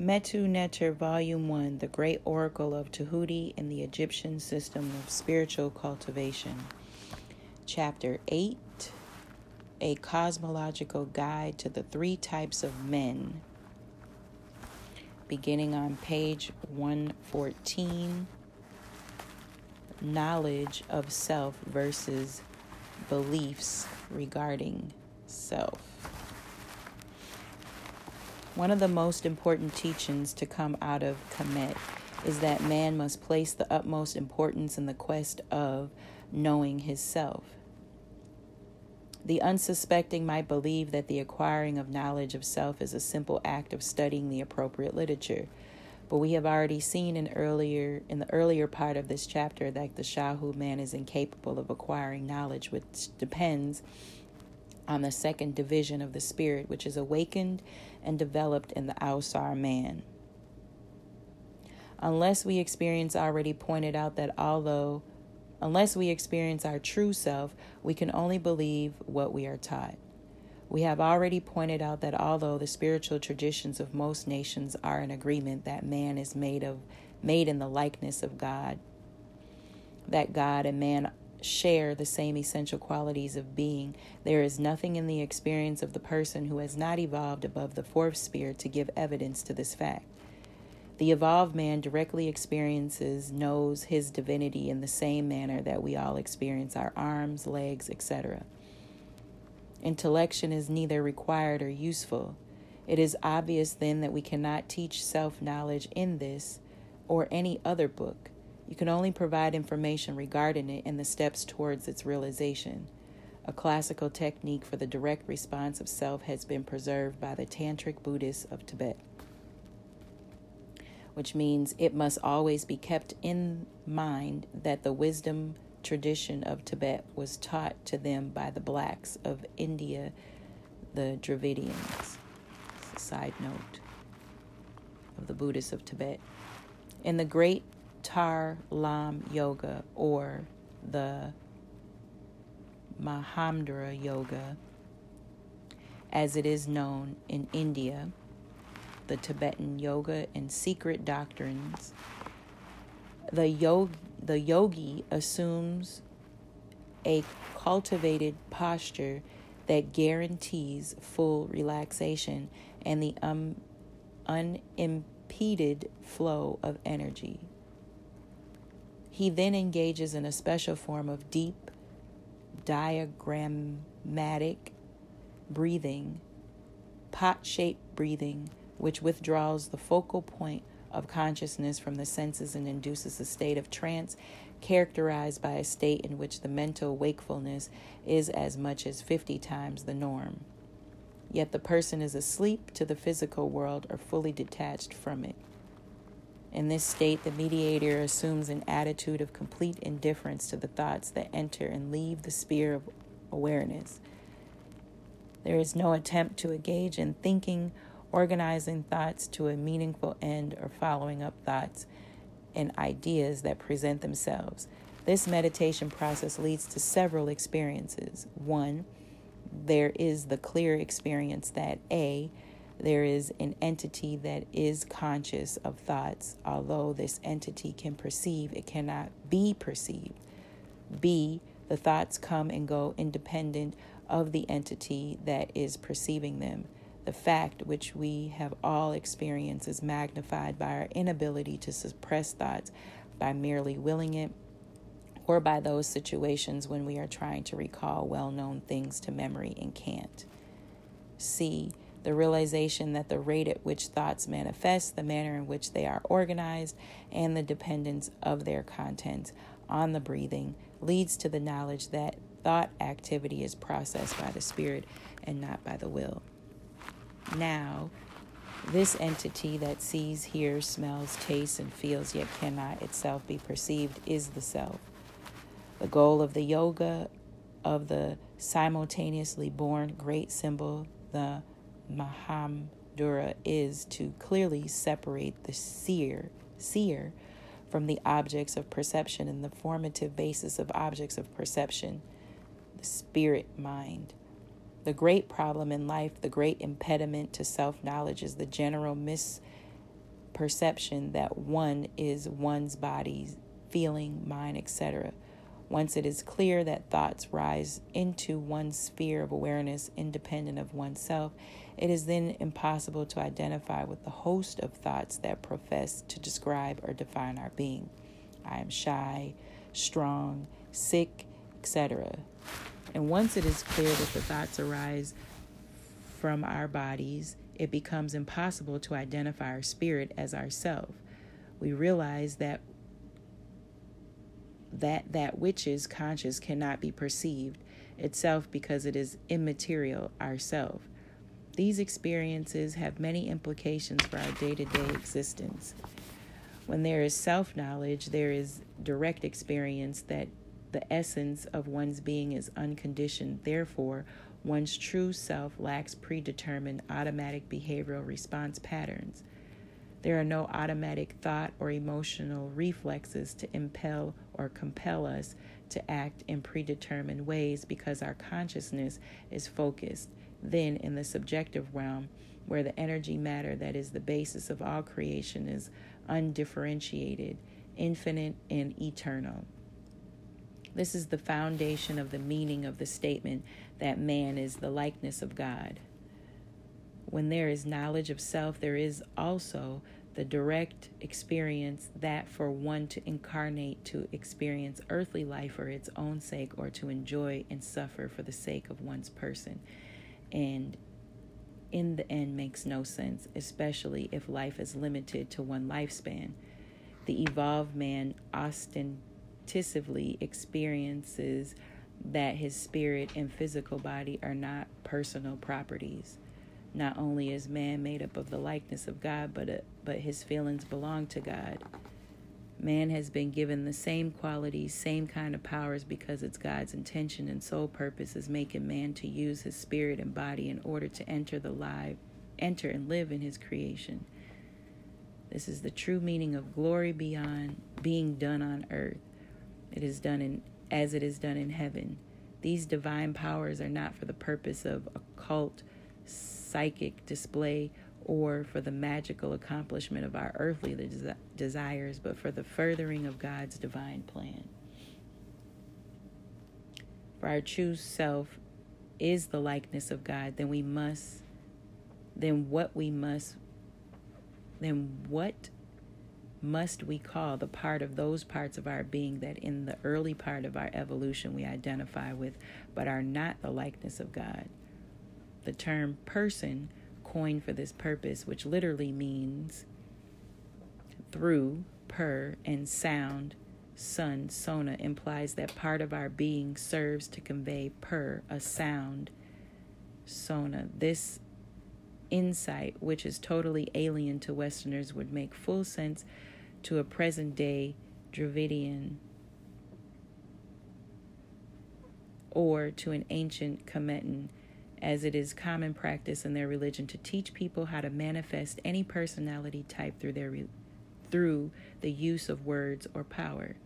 Metu Neter, Volume 1 The Great Oracle of Tahuti and the Egyptian System of Spiritual Cultivation. Chapter 8 A Cosmological Guide to the Three Types of Men. Beginning on page 114 Knowledge of Self versus Beliefs regarding Self. One of the most important teachings to come out of Kemet is that man must place the utmost importance in the quest of knowing his self. The unsuspecting might believe that the acquiring of knowledge of self is a simple act of studying the appropriate literature. But we have already seen in earlier in the earlier part of this chapter that the Shahu man is incapable of acquiring knowledge, which depends on the second division of the spirit, which is awakened and developed in the Ausar man. Unless we experience already pointed out that although unless we experience our true self, we can only believe what we are taught. We have already pointed out that although the spiritual traditions of most nations are in agreement that man is made of made in the likeness of God, that God and man share the same essential qualities of being, there is nothing in the experience of the person who has not evolved above the fourth sphere to give evidence to this fact. The evolved man directly experiences, knows his divinity in the same manner that we all experience our arms, legs, etc. Intellection is neither required or useful. It is obvious then that we cannot teach self knowledge in this or any other book. You can only provide information regarding it and the steps towards its realization. A classical technique for the direct response of self has been preserved by the Tantric Buddhists of Tibet, which means it must always be kept in mind that the wisdom tradition of Tibet was taught to them by the blacks of India, the Dravidians. side note of the Buddhists of Tibet. In the great Tar Lam Yoga or the Mahamudra Yoga, as it is known in India, the Tibetan Yoga and secret doctrines. The, yog- the yogi assumes a cultivated posture that guarantees full relaxation and the um, unimpeded flow of energy. He then engages in a special form of deep, diaphragmatic breathing, pot shaped breathing, which withdraws the focal point of consciousness from the senses and induces a state of trance characterized by a state in which the mental wakefulness is as much as 50 times the norm. Yet the person is asleep to the physical world or fully detached from it. In this state, the mediator assumes an attitude of complete indifference to the thoughts that enter and leave the sphere of awareness. There is no attempt to engage in thinking, organizing thoughts to a meaningful end, or following up thoughts and ideas that present themselves. This meditation process leads to several experiences. One, there is the clear experience that A, there is an entity that is conscious of thoughts. Although this entity can perceive, it cannot be perceived. B, the thoughts come and go independent of the entity that is perceiving them. The fact which we have all experienced is magnified by our inability to suppress thoughts by merely willing it or by those situations when we are trying to recall well known things to memory and can't. C the realization that the rate at which thoughts manifest, the manner in which they are organized, and the dependence of their content on the breathing leads to the knowledge that thought activity is processed by the spirit and not by the will. Now, this entity that sees, hears, smells, tastes, and feels yet cannot itself be perceived is the self. The goal of the yoga of the simultaneously born great symbol, the Mahamudra is to clearly separate the seer, seer from the objects of perception and the formative basis of objects of perception, the spirit mind. The great problem in life, the great impediment to self knowledge, is the general misperception that one is one's body, feeling, mind, etc. Once it is clear that thoughts rise into one's sphere of awareness independent of oneself, it is then impossible to identify with the host of thoughts that profess to describe or define our being. I am shy, strong, sick, etc. And once it is clear that the thoughts arise from our bodies, it becomes impossible to identify our spirit as ourself. We realize that that that which is conscious cannot be perceived itself because it is immaterial ourself. These experiences have many implications for our day-to-day existence. When there is self-knowledge, there is direct experience that the essence of one's being is unconditioned. Therefore, one's true self lacks predetermined automatic behavioral response patterns. There are no automatic thought or emotional reflexes to impel or compel us to act in predetermined ways because our consciousness is focused then in the subjective realm where the energy matter that is the basis of all creation is undifferentiated, infinite, and eternal. This is the foundation of the meaning of the statement that man is the likeness of God. When there is knowledge of self, there is also the direct experience that for one to incarnate to experience earthly life for its own sake or to enjoy and suffer for the sake of one's person. And in the end makes no sense, especially if life is limited to one lifespan. The evolved man intuitively experiences that his spirit and physical body are not personal properties. Not only is man made up of the likeness of God, but, uh, but his feelings belong to God. Man has been given the same qualities, same kind of powers because it's God's intention and sole purpose is making man to use his spirit and body in order to enter the live, enter and live in his creation. This is the true meaning of glory beyond being done on earth. It is done in as it is done in heaven. These divine powers are not for the purpose of occult psychic display or for the magical accomplishment of our earthly des- desires, but for the furthering of God's divine plan. For our true self is the likeness of God, then we must, then what we must, then what must we call the part of those parts of our being that in the early part of our evolution we identify with, but are not the likeness of God. The term person, coined for this purpose, which literally means through, per, and sound, sun, sona, implies that part of our being serves to convey per, a sound, sona. This insight, which is totally alien to Westerners, would make full sense to a present day Dravidian or to an ancient Kemetan, as it is common practice in their religion to teach people how to manifest any personality type through their re- through the use of words or power.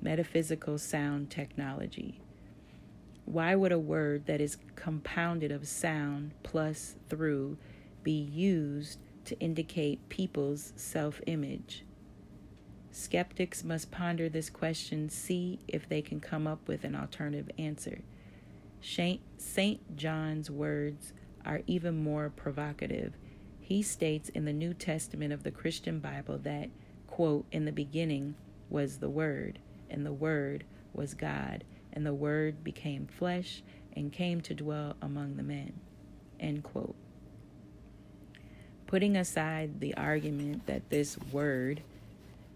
Metaphysical sound technology. Why would a word that is compounded of sound plus through be used to indicate people's self image? Skeptics must ponder this question, see if they can come up with an alternative answer. St. John's words are even more provocative. He states in the New Testament of the Christian Bible that, quote, in the beginning was the Word, and the Word was God, and the Word became flesh and came to dwell among the men, end quote. Putting aside the argument that this Word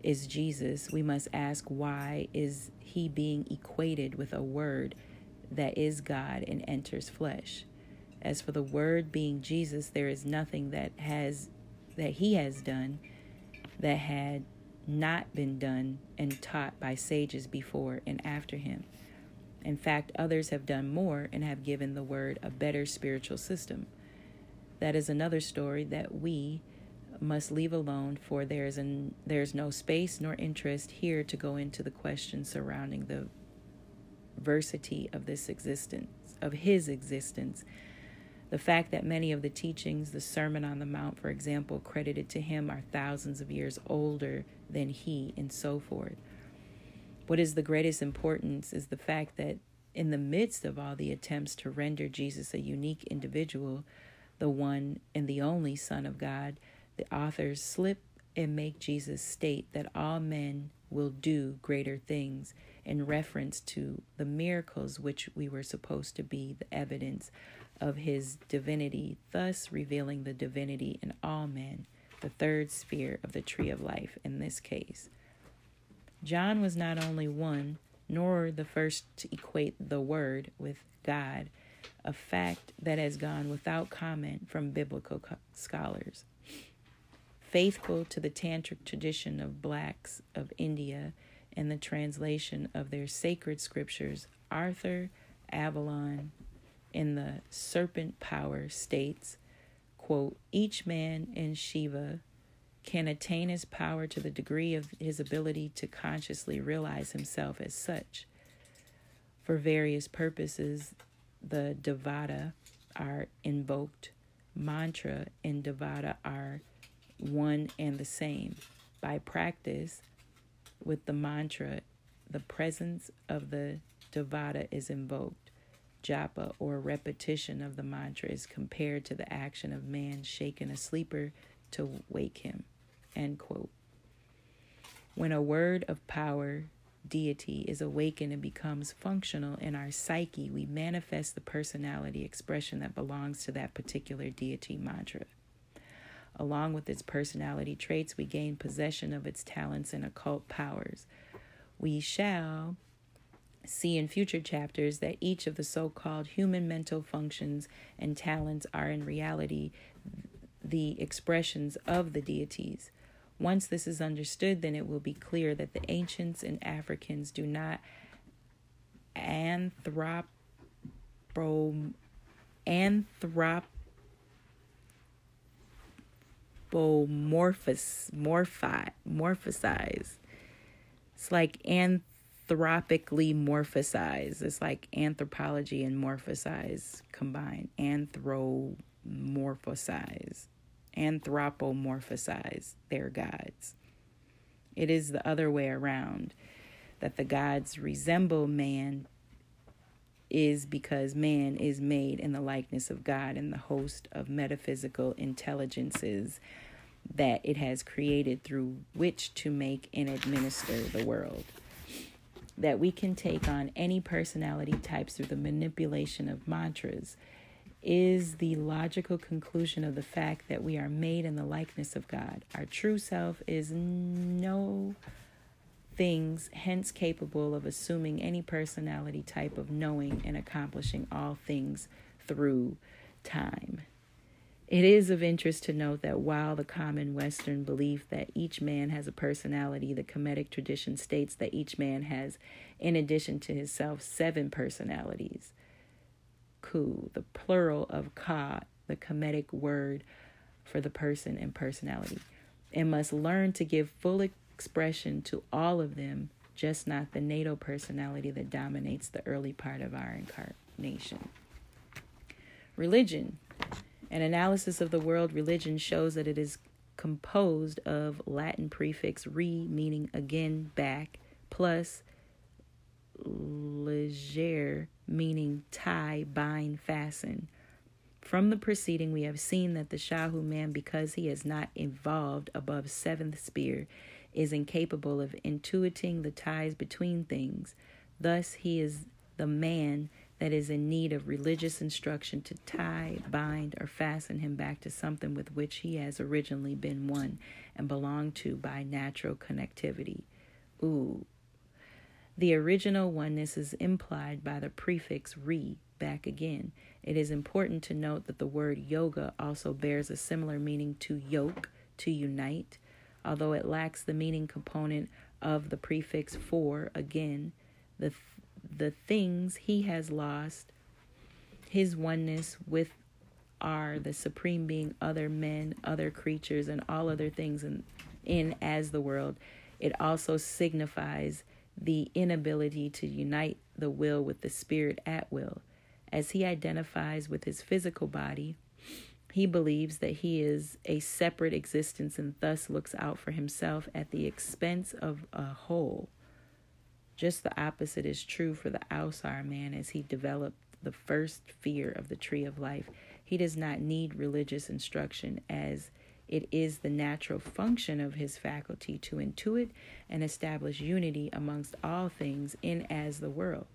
is Jesus, we must ask why is he being equated with a word that is God and enters flesh? As for the word being Jesus, there is nothing that has that he has done that had not been done and taught by sages before and after him. In fact, others have done more and have given the word a better spiritual system. That is another story that we must leave alone, for there is an, there is no space nor interest here to go into the questions surrounding the versity of this existence, of his existence. The fact that many of the teachings, the Sermon on the Mount, for example, credited to him are thousands of years older than he, and so forth. What is the greatest importance is the fact that in the midst of all the attempts to render Jesus a unique individual, the one and the only Son of God, the authors slip and make Jesus state that all men will do greater things in reference to the miracles which we were supposed to be the evidence of his divinity, thus revealing the divinity in all men, the third sphere of the tree of life in this case. John was not only one, nor the first to equate the Word with God, a fact that has gone without comment from biblical scholars. Faithful to the tantric tradition of blacks of India and the translation of their sacred scriptures, Arthur Avalon in the serpent power states, quote, each man in Shiva can attain his power to the degree of his ability to consciously realize himself as such. For various purposes, the Devata are invoked. Mantra and Devata are one and the same. By practice, with the mantra, the presence of the Devata is invoked japa or repetition of the mantra is compared to the action of man shaking a sleeper to wake him. End quote. When a word of power, deity, is awakened and becomes functional in our psyche, we manifest the personality expression that belongs to that particular deity mantra. Along with its personality traits, we gain possession of its talents and occult powers. We shall see in future chapters that each of the so called human mental functions and talents are in reality the expressions of the deities. Once this is understood, then it will be clear that the ancients and Africans do not anthropo anthropomorphous morphi morphosize. It's like anth anthropically morphosize. It's like anthropology and morphosize combined. Anthropomorphosize. Anthropomorphosize their gods. It is the other way around that the gods resemble man is because man is made in the likeness of God and the host of metaphysical intelligences that it has created through which to make and administer the world that we can take on any personality types through the manipulation of mantras is the logical conclusion of the fact that we are made in the likeness of God. Our true self is no things, hence capable of assuming any personality type of knowing and accomplishing all things through time. It is of interest to note that while the common Western belief that each man has a personality, the Kemetic tradition states that each man has, in addition to himself, seven personalities. Ku, the plural of Ka, the Kemetic word for the person and personality, and must learn to give full expression to all of them, just not the natal personality that dominates the early part of our incarnation. Religion an analysis of the world religion shows that it is composed of Latin prefix re, meaning again, back, plus legere, meaning tie, bind, fasten. From the preceding, we have seen that the Shahu man, because he has not evolved above seventh sphere, is incapable of intuiting the ties between things. Thus, he is the man that is in need of religious instruction to tie, bind, or fasten him back to something with which he has originally been one and belonged to by natural connectivity. Ooh. The original oneness is implied by the prefix re, back again. It is important to note that the word yoga also bears a similar meaning to yoke, to unite, although it lacks the meaning component of the prefix for, again. The the things he has lost, his oneness with are the supreme being, other men, other creatures, and all other things in, in as the world. It also signifies the inability to unite the will with the spirit at will. As he identifies with his physical body, he believes that he is a separate existence and thus looks out for himself at the expense of a whole. Just the opposite is true for the Ausar man as he developed the first sphere of the tree of life. He does not need religious instruction as it is the natural function of his faculty to intuit and establish unity amongst all things in as the world.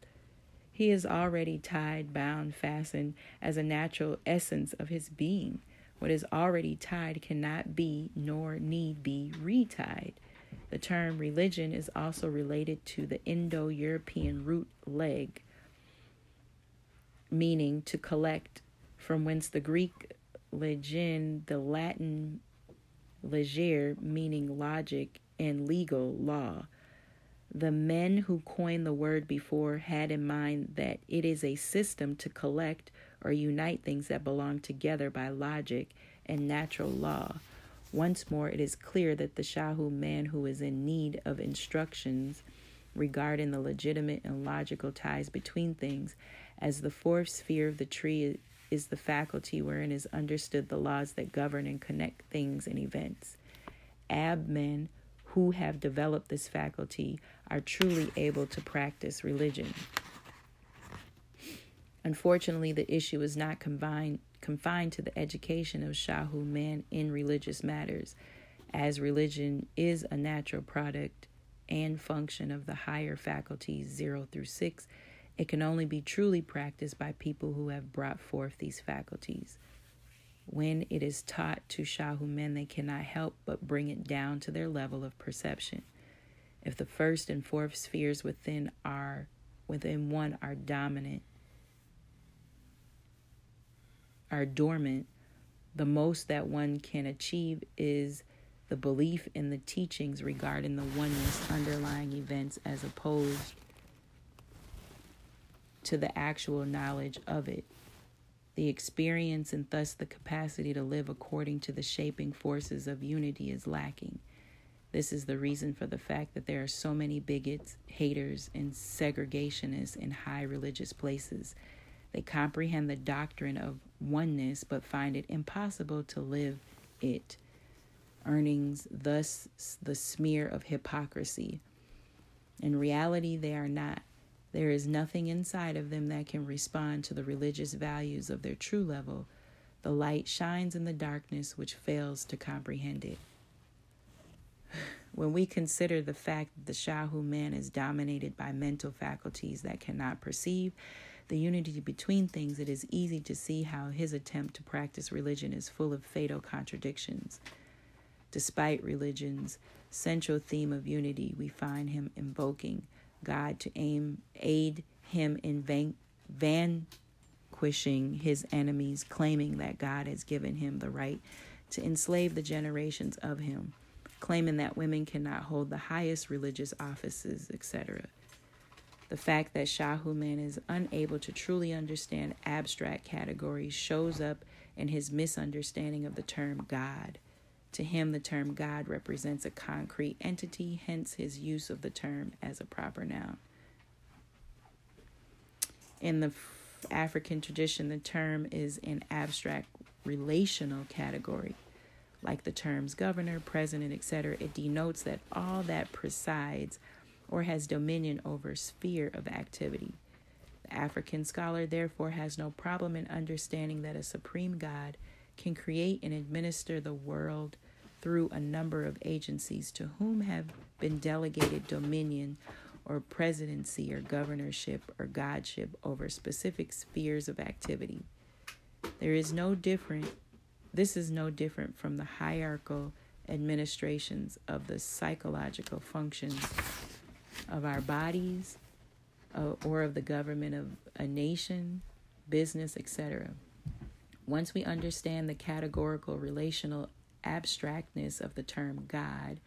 He is already tied, bound, fastened as a natural essence of his being. What is already tied cannot be nor need be retied. The term religion is also related to the Indo European root leg, meaning to collect, from whence the Greek legein, the Latin legere, meaning logic, and legal law. The men who coined the word before had in mind that it is a system to collect or unite things that belong together by logic and natural law. Once more, it is clear that the Shahu man who is in need of instructions regarding the legitimate and logical ties between things, as the fourth sphere of the tree is the faculty wherein is understood the laws that govern and connect things and events. Ab men who have developed this faculty are truly able to practice religion. Unfortunately, the issue is not confined, confined to the education of Shahu man in religious matters, as religion is a natural product and function of the higher faculties 0 through 6. It can only be truly practiced by people who have brought forth these faculties. When it is taught to Shahu men, they cannot help but bring it down to their level of perception. If the first and fourth spheres within are within one are dominant, are dormant, the most that one can achieve is the belief in the teachings regarding the oneness underlying events as opposed to the actual knowledge of it. The experience and thus the capacity to live according to the shaping forces of unity is lacking. This is the reason for the fact that there are so many bigots, haters, and segregationists in high religious places. They comprehend the doctrine of oneness but find it impossible to live it, Earnings, thus the smear of hypocrisy. In reality, they are not. There is nothing inside of them that can respond to the religious values of their true level. The light shines in the darkness which fails to comprehend it. When we consider the fact that the Shahu man is dominated by mental faculties that cannot perceive the unity between things, it is easy to see how his attempt to practice religion is full of fatal contradictions. Despite religion's central theme of unity, we find him invoking God to aim, aid him in van, vanquishing his enemies, claiming that God has given him the right to enslave the generations of him claiming that women cannot hold the highest religious offices, etc. The fact that Shahuman is unable to truly understand abstract categories shows up in his misunderstanding of the term God. To him, the term God represents a concrete entity, hence his use of the term as a proper noun. In the African tradition, the term is an abstract relational category like the terms governor, president, etc., it denotes that all that presides or has dominion over sphere of activity. The African scholar therefore has no problem in understanding that a supreme God can create and administer the world through a number of agencies to whom have been delegated dominion or presidency or governorship or godship over specific spheres of activity. There is no different this is no different from the hierarchical administrations of the psychological functions of our bodies uh, or of the government of a nation, business, etc. Once we understand the categorical relational abstractness of the term God,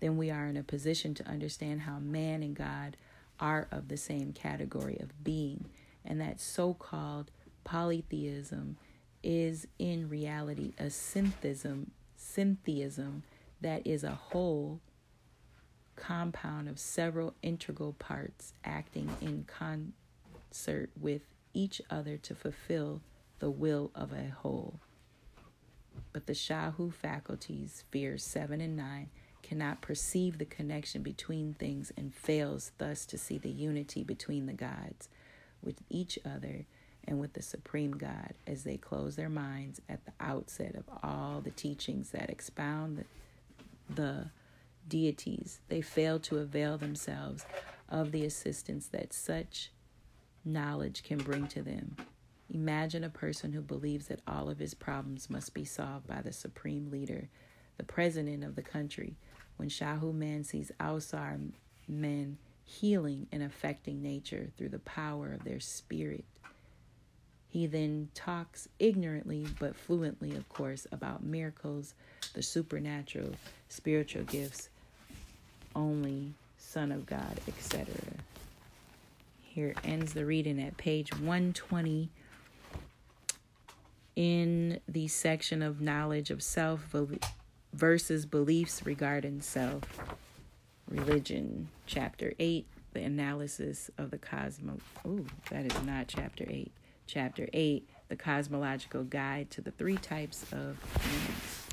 then we are in a position to understand how man and God are of the same category of being, and that so called polytheism is in reality a syntheism, syntheism that is a whole compound of several integral parts acting in concert with each other to fulfill the will of a whole. But the Shahu faculties, spheres 7 and 9, cannot perceive the connection between things and fails thus to see the unity between the gods with each other and with the supreme God as they close their minds at the outset of all the teachings that expound the, the deities. They fail to avail themselves of the assistance that such knowledge can bring to them. Imagine a person who believes that all of his problems must be solved by the supreme leader, the president of the country, when Shahu Man sees Ausar men healing and affecting nature through the power of their spirit. He then talks ignorantly but fluently, of course, about miracles, the supernatural, spiritual gifts, only Son of God, etc. Here ends the reading at page 120 in the section of knowledge of self versus beliefs regarding self. Religion, chapter 8, the analysis of the cosmos. Ooh, that is not chapter 8. Chapter 8, the cosmological guide to the three types of humans.